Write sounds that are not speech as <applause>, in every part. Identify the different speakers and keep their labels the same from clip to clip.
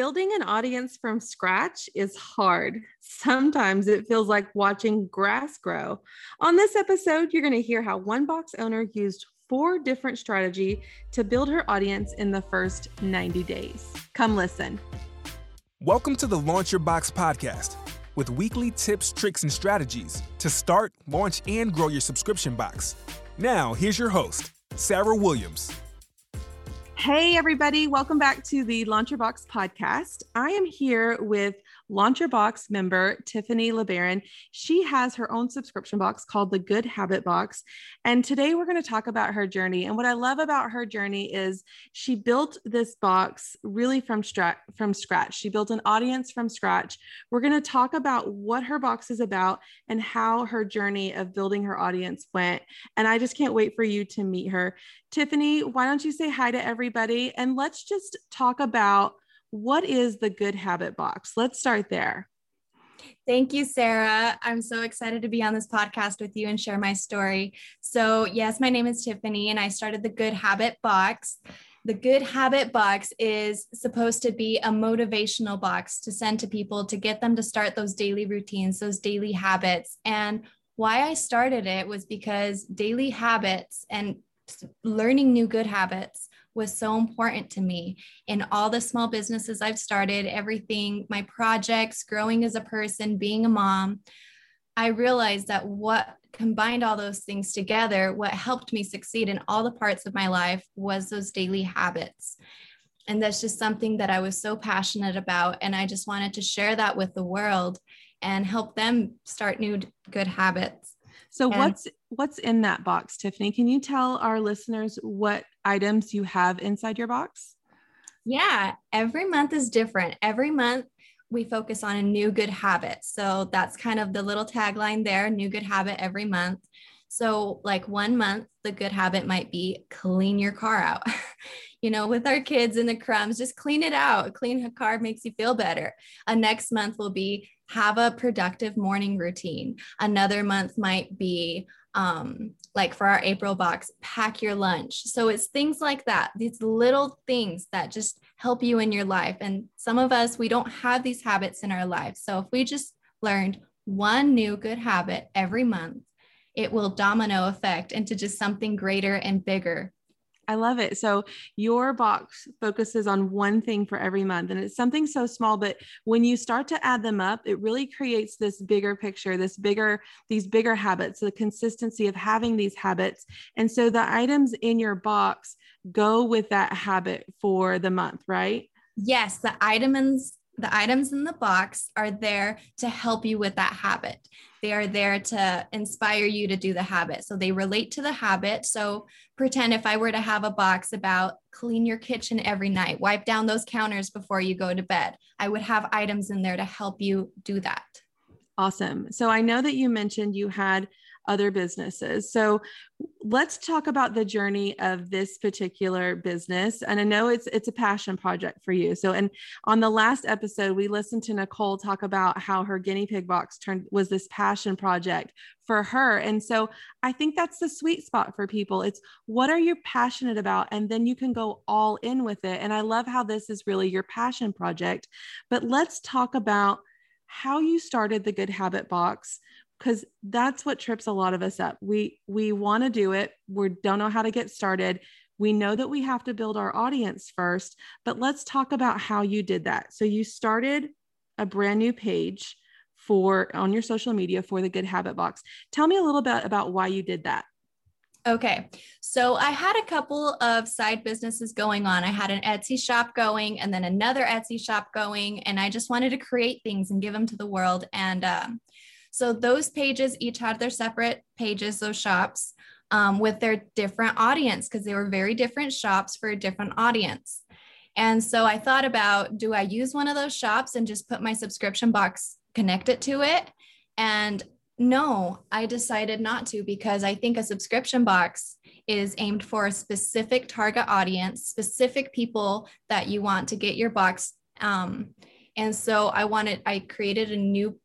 Speaker 1: Building an audience from scratch is hard. Sometimes it feels like watching grass grow. On this episode, you're going to hear how one box owner used four different strategy to build her audience in the first 90 days. Come listen.
Speaker 2: Welcome to the Launch Your Box podcast with weekly tips, tricks, and strategies to start, launch, and grow your subscription box. Now, here's your host, Sarah Williams.
Speaker 1: Hey, everybody. Welcome back to the Launch Your Box podcast. I am here with Launch Your Box member Tiffany LeBaron. She has her own subscription box called the Good Habit Box. And today we're going to talk about her journey. And what I love about her journey is she built this box really from, stra- from scratch. She built an audience from scratch. We're going to talk about what her box is about and how her journey of building her audience went. And I just can't wait for you to meet her. Tiffany, why don't you say hi to everybody and let's just talk about what is the Good Habit Box? Let's start there.
Speaker 3: Thank you, Sarah. I'm so excited to be on this podcast with you and share my story. So, yes, my name is Tiffany, and I started the Good Habit Box. The Good Habit Box is supposed to be a motivational box to send to people to get them to start those daily routines, those daily habits. And why I started it was because daily habits and learning new good habits was so important to me in all the small businesses I've started, everything, my projects, growing as a person, being a mom. I realized that what combined all those things together, what helped me succeed in all the parts of my life was those daily habits. And that's just something that I was so passionate about. And I just wanted to share that with the world and help them start new good habits.
Speaker 1: So and what's what's in that box, Tiffany? Can you tell our listeners what items you have inside your box?
Speaker 3: Yeah, every month is different. Every month we focus on a new good habit. So that's kind of the little tagline there, new good habit every month. So, like one month, the good habit might be clean your car out. <laughs> you know, with our kids and the crumbs, just clean it out. clean a car makes you feel better. A next month will be have a productive morning routine. Another month might be um, like for our April box, pack your lunch. So it's things like that, these little things that just help you in your life. And some of us, we don't have these habits in our lives. So if we just learned one new good habit every month, it will domino effect into just something greater and bigger
Speaker 1: I love it. So your box focuses on one thing for every month, and it's something so small, but when you start to add them up, it really creates this bigger picture, this bigger, these bigger habits, the consistency of having these habits. And so the items in your box go with that habit for the month, right?
Speaker 3: Yes, the items the items in the box are there to help you with that habit. They are there to inspire you to do the habit. So they relate to the habit. So pretend if I were to have a box about clean your kitchen every night, wipe down those counters before you go to bed, I would have items in there to help you do that.
Speaker 1: Awesome. So I know that you mentioned you had other businesses. So let's talk about the journey of this particular business. And I know it's it's a passion project for you. So and on the last episode, we listened to Nicole talk about how her guinea pig box turned was this passion project for her. And so I think that's the sweet spot for people. It's what are you passionate about? And then you can go all in with it. And I love how this is really your passion project. But let's talk about how you started the good habit box because that's what trips a lot of us up. We we want to do it, we don't know how to get started. We know that we have to build our audience first, but let's talk about how you did that. So you started a brand new page for on your social media for the Good Habit Box. Tell me a little bit about why you did that.
Speaker 3: Okay. So I had a couple of side businesses going on. I had an Etsy shop going and then another Etsy shop going. And I just wanted to create things and give them to the world. And um, so those pages each had their separate pages, those shops um, with their different audience because they were very different shops for a different audience. And so I thought about do I use one of those shops and just put my subscription box, connect it to it? And no, I decided not to because I think a subscription box is aimed for a specific target audience, specific people that you want to get your box. Um, and so I wanted, I created a new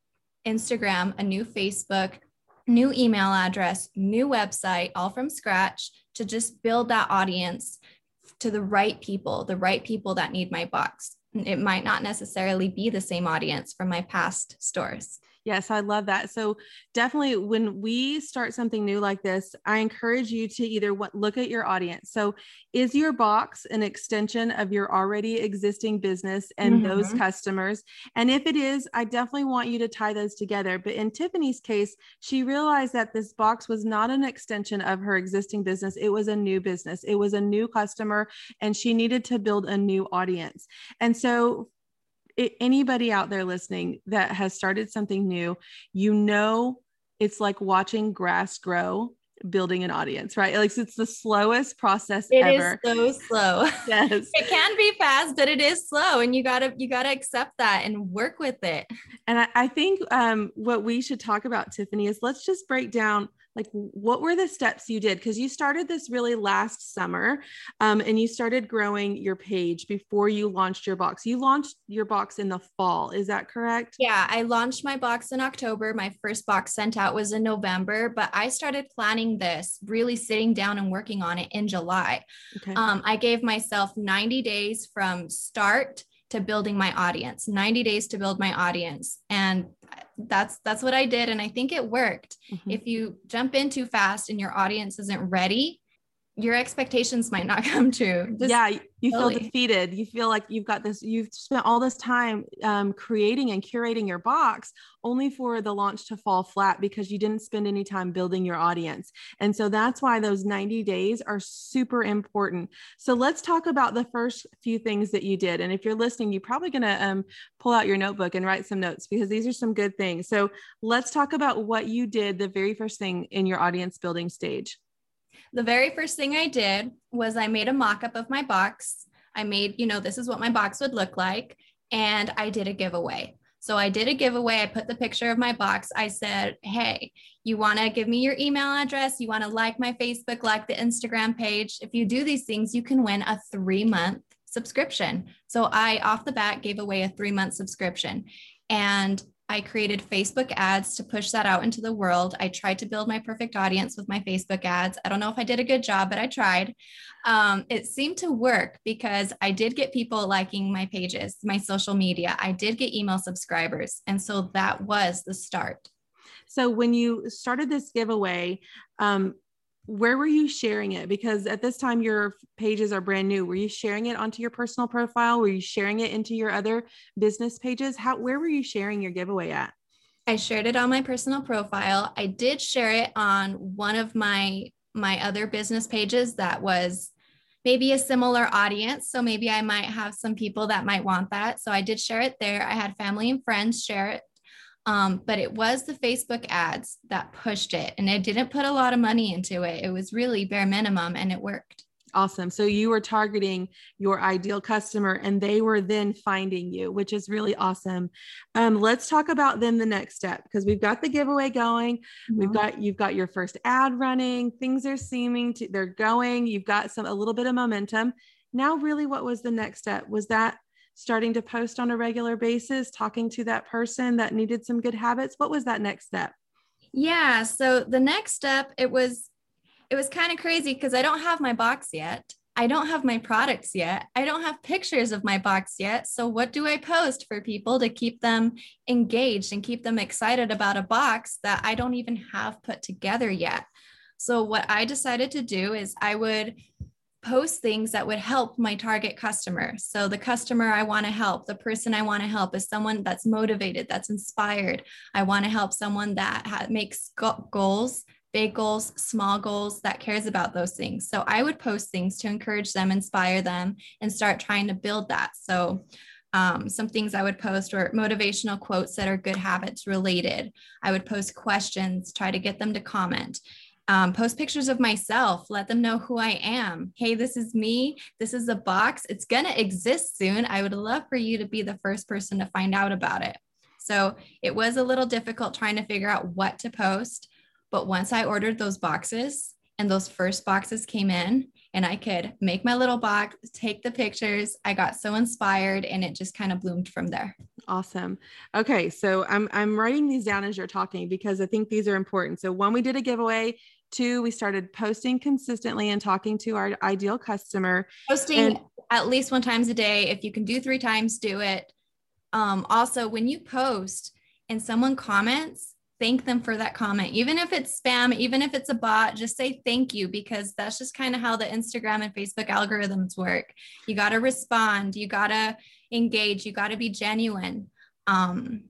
Speaker 3: Instagram, a new Facebook, new email address, new website, all from scratch to just build that audience to the right people, the right people that need my box. it might not necessarily be the same audience from my past stores.
Speaker 1: Yes, I love that. So definitely when we start something new like this, I encourage you to either what, look at your audience. So is your box an extension of your already existing business and mm-hmm. those customers? And if it is, I definitely want you to tie those together. But in Tiffany's case, she realized that this box was not an extension of her existing business. It was a new business. It was a new customer and she needed to build a new audience. And so anybody out there listening that has started something new, you know, it's like watching grass grow building an audience, right? Like it's the slowest process
Speaker 3: it
Speaker 1: ever.
Speaker 3: It is so slow. <laughs> Yes. it can be fast, but it is slow. And you gotta you gotta accept that and work with it.
Speaker 1: And I, I think um, what we should talk about, Tiffany, is let's just break down like what were the steps you did because you started this really last summer um, and you started growing your page before you launched your box you launched your box in the fall is that correct
Speaker 3: yeah i launched my box in october my first box sent out was in november but i started planning this really sitting down and working on it in july okay. um, i gave myself 90 days from start to building my audience 90 days to build my audience and that's that's what i did and i think it worked mm-hmm. if you jump in too fast and your audience isn't ready your expectations might not <laughs> come true.
Speaker 1: Just yeah, you feel defeated. You feel like you've got this, you've spent all this time um, creating and curating your box only for the launch to fall flat because you didn't spend any time building your audience. And so that's why those 90 days are super important. So let's talk about the first few things that you did. And if you're listening, you're probably going to um, pull out your notebook and write some notes because these are some good things. So let's talk about what you did the very first thing in your audience building stage
Speaker 3: the very first thing I did was I made a mock up of my box. I made, you know, this is what my box would look like. And I did a giveaway. So I did a giveaway. I put the picture of my box. I said, Hey, you want to give me your email address? You want to like my Facebook, like the Instagram page? If you do these things, you can win a three month subscription. So I, off the bat, gave away a three month subscription. And I created Facebook ads to push that out into the world. I tried to build my perfect audience with my Facebook ads. I don't know if I did a good job, but I tried. Um, it seemed to work because I did get people liking my pages, my social media. I did get email subscribers. And so that was the start.
Speaker 1: So when you started this giveaway, um, where were you sharing it? Because at this time, your pages are brand new. Were you sharing it onto your personal profile? Were you sharing it into your other business pages? How, where were you sharing your giveaway at?
Speaker 3: I shared it on my personal profile. I did share it on one of my my other business pages that was maybe a similar audience. So maybe I might have some people that might want that. So I did share it there. I had family and friends share it um, but it was the Facebook ads that pushed it. And I didn't put a lot of money into it. It was really bare minimum and it worked.
Speaker 1: Awesome. So you were targeting your ideal customer and they were then finding you, which is really awesome. Um, let's talk about then the next step because we've got the giveaway going. Mm-hmm. We've got, you've got your first ad running. Things are seeming to, they're going. You've got some, a little bit of momentum. Now, really, what was the next step? Was that starting to post on a regular basis, talking to that person that needed some good habits? What was that next step?
Speaker 3: Yeah, so the next step it was it was kind of crazy because I don't have my box yet. I don't have my products yet. I don't have pictures of my box yet. So, what do I post for people to keep them engaged and keep them excited about a box that I don't even have put together yet? So, what I decided to do is I would post things that would help my target customer. So, the customer I want to help, the person I want to help is someone that's motivated, that's inspired. I want to help someone that ha- makes go- goals, big goals, small goals, that cares about those things. So, I would post things to encourage them, inspire them, and start trying to build that. So, um, some things I would post were motivational quotes that are good habits related. I would post questions, try to get them to comment um, post pictures of myself, let them know who I am. Hey, this is me. This is a box. It's going to exist soon. I would love for you to be the first person to find out about it. So it was a little difficult trying to figure out what to post. But once I ordered those boxes and those first boxes came in, and I could make my little box, take the pictures. I got so inspired and it just kind of bloomed from there.
Speaker 1: Awesome. Okay, so I'm I'm writing these down as you're talking because I think these are important. So one we did a giveaway, Two, we started posting consistently and talking to our ideal customer.
Speaker 3: Posting and, at least one times a day. If you can do three times, do it. Um, also, when you post and someone comments, thank them for that comment. Even if it's spam, even if it's a bot, just say thank you because that's just kind of how the Instagram and Facebook algorithms work. You got to respond, you got to engage, you got to be genuine. Um,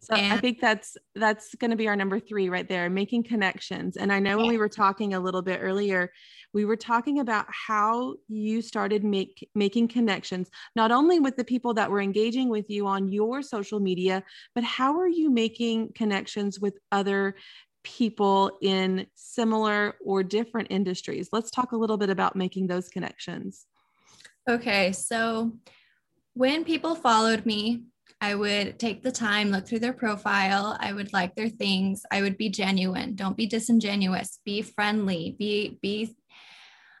Speaker 1: so and- I think that's that's going to be our number three right there, making connections. And I know when we were talking a little bit earlier, we were talking about how you started make making connections, not only with the people that were engaging with you on your social media, but how are you making connections with other people in similar or different industries? Let's talk a little bit about making those connections.
Speaker 3: Okay, so when people followed me I would take the time, look through their profile. I would like their things. I would be genuine. Don't be disingenuous. Be friendly. Be, be,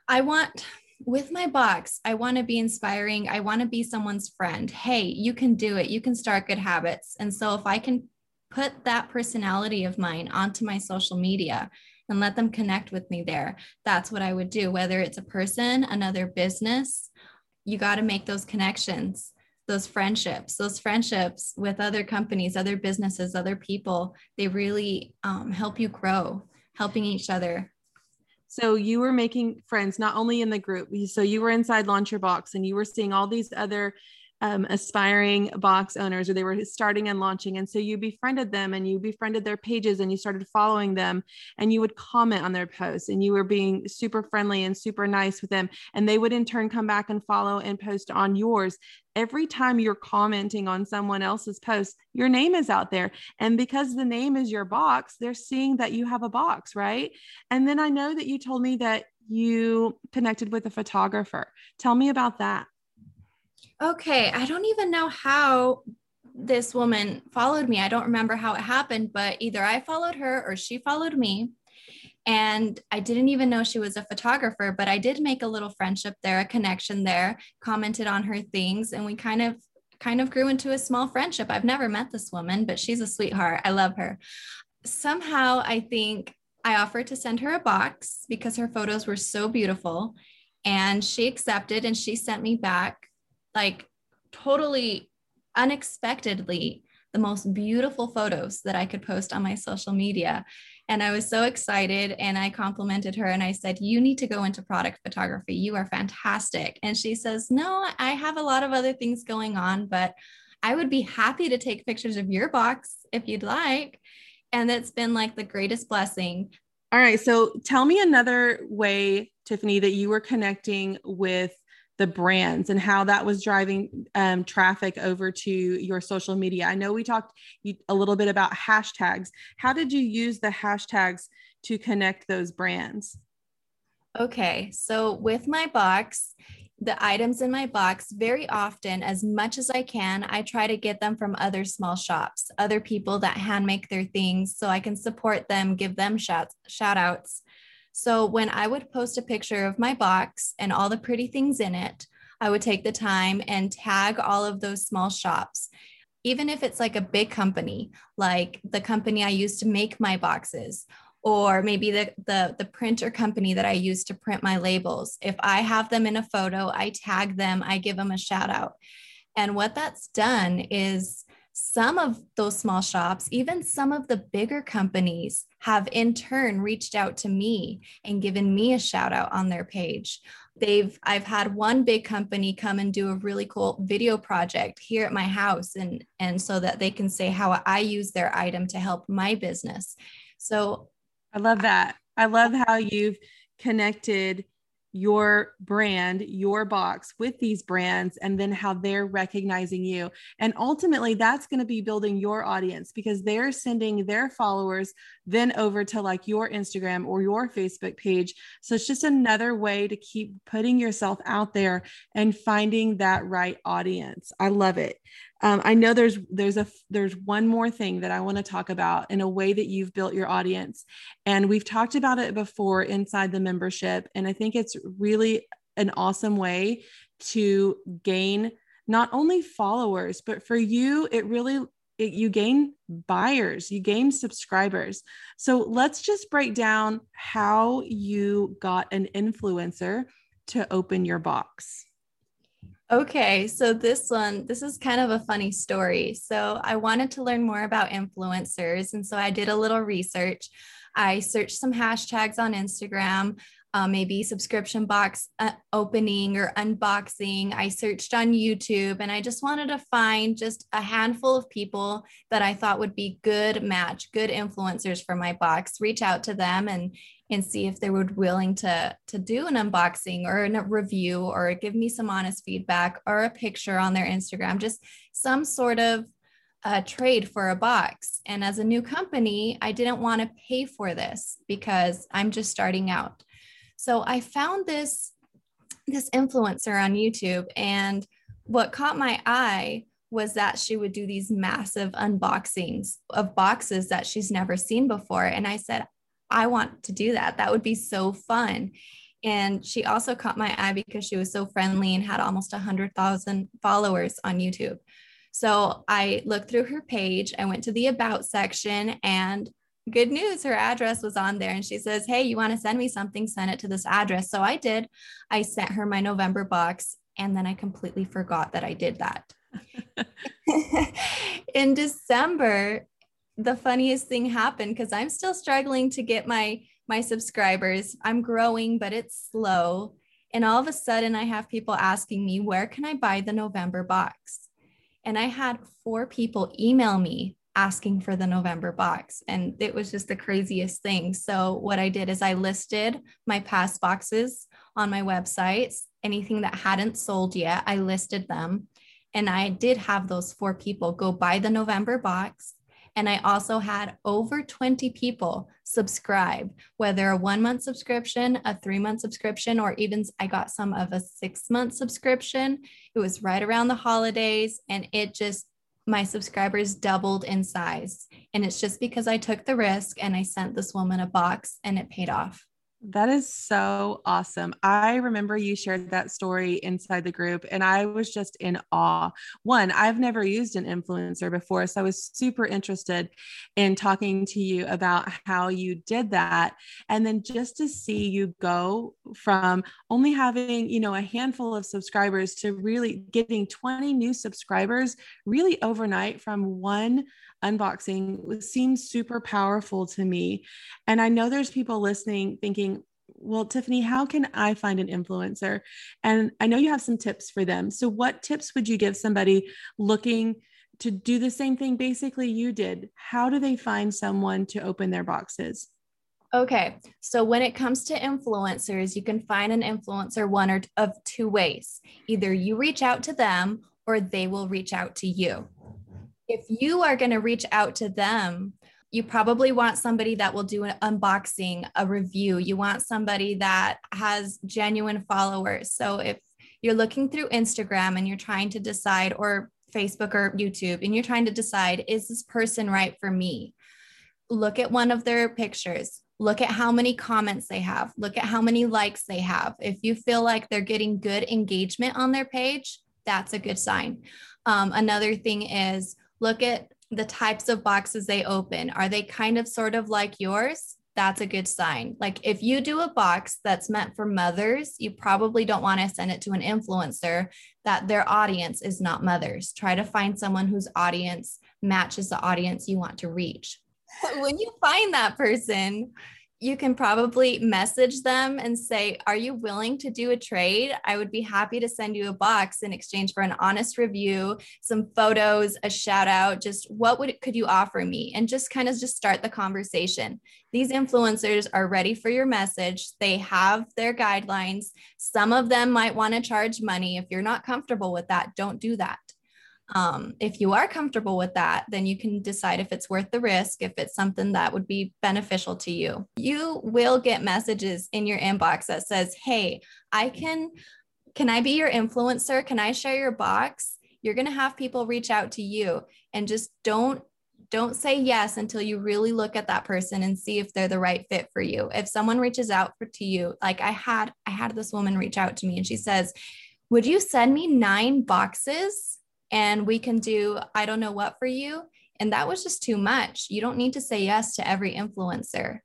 Speaker 3: I want, with my box, I want to be inspiring. I want to be someone's friend. Hey, you can do it. You can start good habits. And so if I can put that personality of mine onto my social media and let them connect with me there, that's what I would do. Whether it's a person, another business, you got to make those connections those friendships those friendships with other companies other businesses other people they really um, help you grow helping each other.
Speaker 1: So you were making friends not only in the group so you were inside launch your box and you were seeing all these other um, aspiring box owners or they were starting and launching. And so you befriended them and you befriended their pages and you started following them and you would comment on their posts and you were being super friendly and super nice with them. And they would in turn come back and follow and post on yours. Every time you're commenting on someone else's post, your name is out there. And because the name is your box, they're seeing that you have a box, right? And then I know that you told me that you connected with a photographer. Tell me about that
Speaker 3: okay, I don't even know how this woman followed me. I don't remember how it happened, but either I followed her or she followed me. And I didn't even know she was a photographer, but I did make a little friendship there, a connection there, commented on her things, and we kind of kind of grew into a small friendship. I've never met this woman, but she's a sweetheart. I love her. Somehow I think I offered to send her a box because her photos were so beautiful. And she accepted and she sent me back like totally unexpectedly the most beautiful photos that I could post on my social media. And I was so excited and I complimented her and I said, You need to go into product photography. You are fantastic. And she says, No, I have a lot of other things going on, but I would be happy to take pictures of your box if you'd like. And it's been like the greatest blessing.
Speaker 1: All right. So tell me another way, Tiffany, that you were connecting with the brands and how that was driving um, traffic over to your social media. I know we talked a little bit about hashtags. How did you use the hashtags to connect those brands?
Speaker 3: Okay, so with my box, the items in my box, very often, as much as I can, I try to get them from other small shops, other people that hand make their things so I can support them, give them shout, shout outs. So when I would post a picture of my box and all the pretty things in it, I would take the time and tag all of those small shops. Even if it's like a big company, like the company I use to make my boxes, or maybe the, the, the printer company that I use to print my labels. If I have them in a photo, I tag them, I give them a shout out. And what that's done is some of those small shops, even some of the bigger companies, have in turn reached out to me and given me a shout out on their page. They've I've had one big company come and do a really cool video project here at my house and and so that they can say how I use their item to help my business. So
Speaker 1: I love that. I love how you've connected your brand, your box with these brands, and then how they're recognizing you. And ultimately, that's going to be building your audience because they're sending their followers then over to like your Instagram or your Facebook page. So it's just another way to keep putting yourself out there and finding that right audience. I love it. Um, I know there's there's a there's one more thing that I want to talk about in a way that you've built your audience, and we've talked about it before inside the membership, and I think it's really an awesome way to gain not only followers, but for you, it really it, you gain buyers, you gain subscribers. So let's just break down how you got an influencer to open your box.
Speaker 3: Okay, so this one, this is kind of a funny story. So I wanted to learn more about influencers. And so I did a little research. I searched some hashtags on Instagram uh, maybe subscription box uh, opening or unboxing. I searched on YouTube and I just wanted to find just a handful of people that I thought would be good match, good influencers for my box, reach out to them and and see if they would willing to to do an unboxing or a review or give me some honest feedback or a picture on their Instagram, just some sort of a trade for a box. And as a new company, I didn't want to pay for this because I'm just starting out. So I found this this influencer on YouTube and what caught my eye was that she would do these massive unboxings of boxes that she's never seen before and I said I want to do that. That would be so fun. And she also caught my eye because she was so friendly and had almost 100,000 followers on YouTube. So I looked through her page, I went to the about section, and good news her address was on there. And she says hey you want to send me something? Send it to this address. So i did. I sent her my november box and then i completely forgot that i did that. <laughs> <laughs> In december the funniest thing happened because i'm still struggling to get my my subscribers. I'm growing but it's slow. And all of a sudden i have people asking me where can i buy the november box? And i had four people email me asking for the November box. And it was just the craziest thing. So, what I did is I listed my past boxes on my websites. Anything that hadn't sold yet, I listed them. And I did have those four people go buy the November box. And I also had over 20 people subscribe, whether a one month subscription, a three month subscription, or even I got some of a six month subscription. It was right around the holidays and it just my subscribers doubled in size. And it's just because I took the risk and I sent this woman a box and it paid off.
Speaker 1: That is so awesome. I remember you shared that story inside the group, and I was just in awe. One, I've never used an influencer before, so I was super interested in talking to you about how you did that. And then just to see you go from only having, you know, a handful of subscribers to really getting 20 new subscribers really overnight from one unboxing seems super powerful to me. And I know there's people listening thinking, well, Tiffany, how can I find an influencer? And I know you have some tips for them. So, what tips would you give somebody looking to do the same thing basically you did? How do they find someone to open their boxes?
Speaker 3: Okay, so when it comes to influencers, you can find an influencer one or of two ways. Either you reach out to them or they will reach out to you if you are going to reach out to them, you probably want somebody that will do an unboxing, a review. You want somebody that has genuine followers. So if you're looking through Instagram and you're trying to decide, or Facebook or YouTube, and you're trying to decide, is this person right for me? Look at one of their pictures. Look at how many comments they have. Look at how many likes they have. If you feel like they're getting good engagement on their page, that's a good sign. Um, another thing is look at the types of boxes they open. Are they kind of sort of like yours? That's a good sign. Like if you do a box that's meant for mothers, you probably don't want to send it to an influencer that their audience is not mothers. Try to find someone whose audience matches the audience you want to reach. <laughs> when you find that person, you can probably message them and say, Are you willing to do a trade? I would be happy to send you a box in exchange for an honest review, some photos, a shout out. Just what would could you offer me? And just kind of just start the conversation. These influencers are ready for your message. They have their guidelines. Some of them might want to charge money. If you're not comfortable with that, don't do that. Um, if you are comfortable with that, then you can decide if it's worth the risk, if it's something that would be beneficial to you. You will get messages in your inbox that says, "Hey, I can can I be your influencer? Can I share your box?" You're going to have people reach out to you and just don't don't say yes until you really look at that person and see if they're the right fit for you. If someone reaches out for, to you, like I had I had this woman reach out to me and she says, "Would you send me 9 boxes?" And we can do I don't know what for you. And that was just too much. You don't need to say yes to every influencer.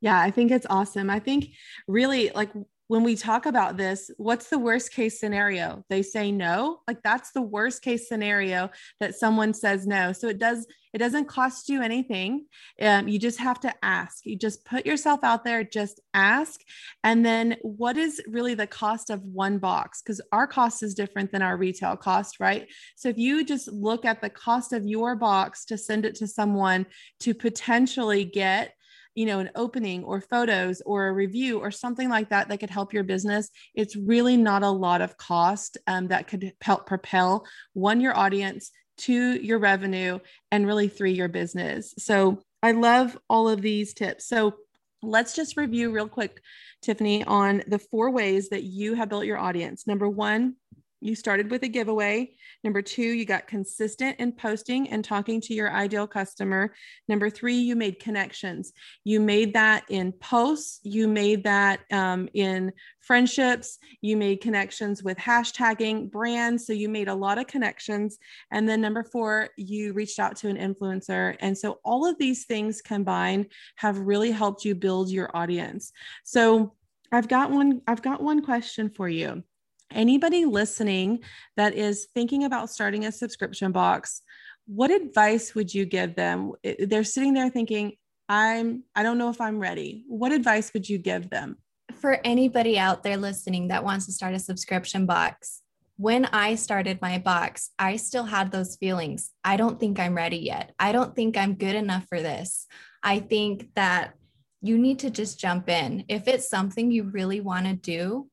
Speaker 1: Yeah, I think it's awesome. I think really like when we talk about this, what's the worst case scenario? They say no. Like that's the worst case scenario that someone says no. So it does it doesn't cost you anything. Um, you just have to ask. You just put yourself out there, just ask. And then what is really the cost of one box? Because our cost is different than our retail cost, right? So if you just look at the cost of your box to send it to someone to potentially get you know an opening or photos or a review or something like that that could help your business it's really not a lot of cost um, that could help propel one your audience two your revenue and really three your business. So i love all of these tips. So let's just review real quick tiffany on the four ways that you have built your audience. Number one you started with a giveaway. Number two, you got consistent in posting and talking to your ideal customer. Number three, you made connections. You made that in posts, you made that um, in friendships, you made connections with hashtagging brands. So you made a lot of connections. And then number four, you reached out to an influencer. And so all of these things combined have really helped you build your audience. So I've got one, I've got one question for you anybody listening that is thinking about starting a subscription box what advice would you give them they're sitting there thinking i'm i don't know if i'm ready what advice would you give them
Speaker 3: for anybody out there listening that wants to start a subscription box when I started my box, I still had those feelings. I don't think I'm ready yet. I don't think I'm good enough for this. I think that you need to just jump in. If it's something you really want to do,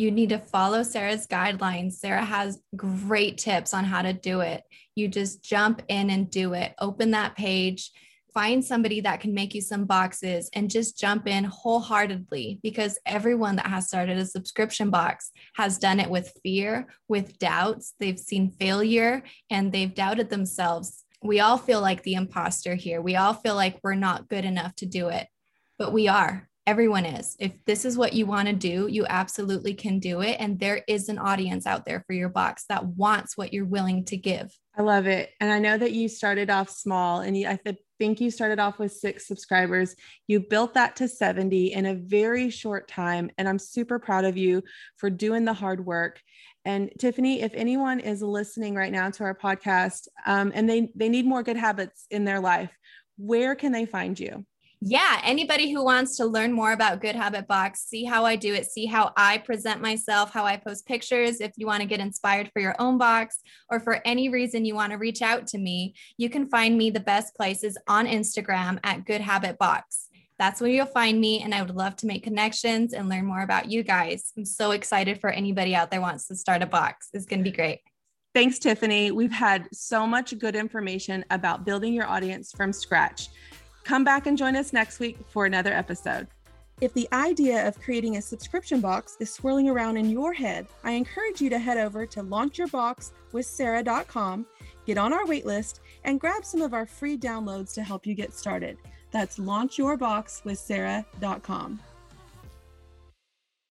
Speaker 3: you need to follow Sarah's guidelines. Sarah has great tips on how to do it. You just jump in and do it. Open that page, find somebody that can make you some boxes and just jump in wholeheartedly because everyone that has started a subscription box has done it with fear, with doubts. They've seen failure and they've doubted themselves. We all feel like the imposter here. We all feel like we're not good enough to do it, but we are everyone is. If this is what you want to do, you absolutely can do it. And there is an audience out there for your box that wants what you're willing to give.
Speaker 1: I love it. And I know that you started off small and you, I think you started off with six subscribers. You built that to 70 in a very short time. And I'm super proud of you for doing the hard work. And Tiffany, if anyone is listening right now to our podcast um, and they, they need more good habits in their life, where can they find you?
Speaker 3: Yeah, anybody who wants to learn more about Good Habit Box, see how I do it, see how I present myself, how I post pictures. If you want to get inspired for your own box or for any reason you want to reach out to me, you can find me the best places on Instagram at Good Habit Box. That's where you'll find me. And I would love to make connections and learn more about you guys. I'm so excited for anybody out there wants to start a box. It's going to be great.
Speaker 1: Thanks, Tiffany. We've had so much good information about building your audience from scratch. Come back and join us next week for another episode. If the idea of creating a subscription box is swirling around in your head, I encourage you to head over to launchyourboxwithsarah.com, get on our waitlist, and grab some of our free downloads to help you get started. That's launchyourboxwithsarah.com.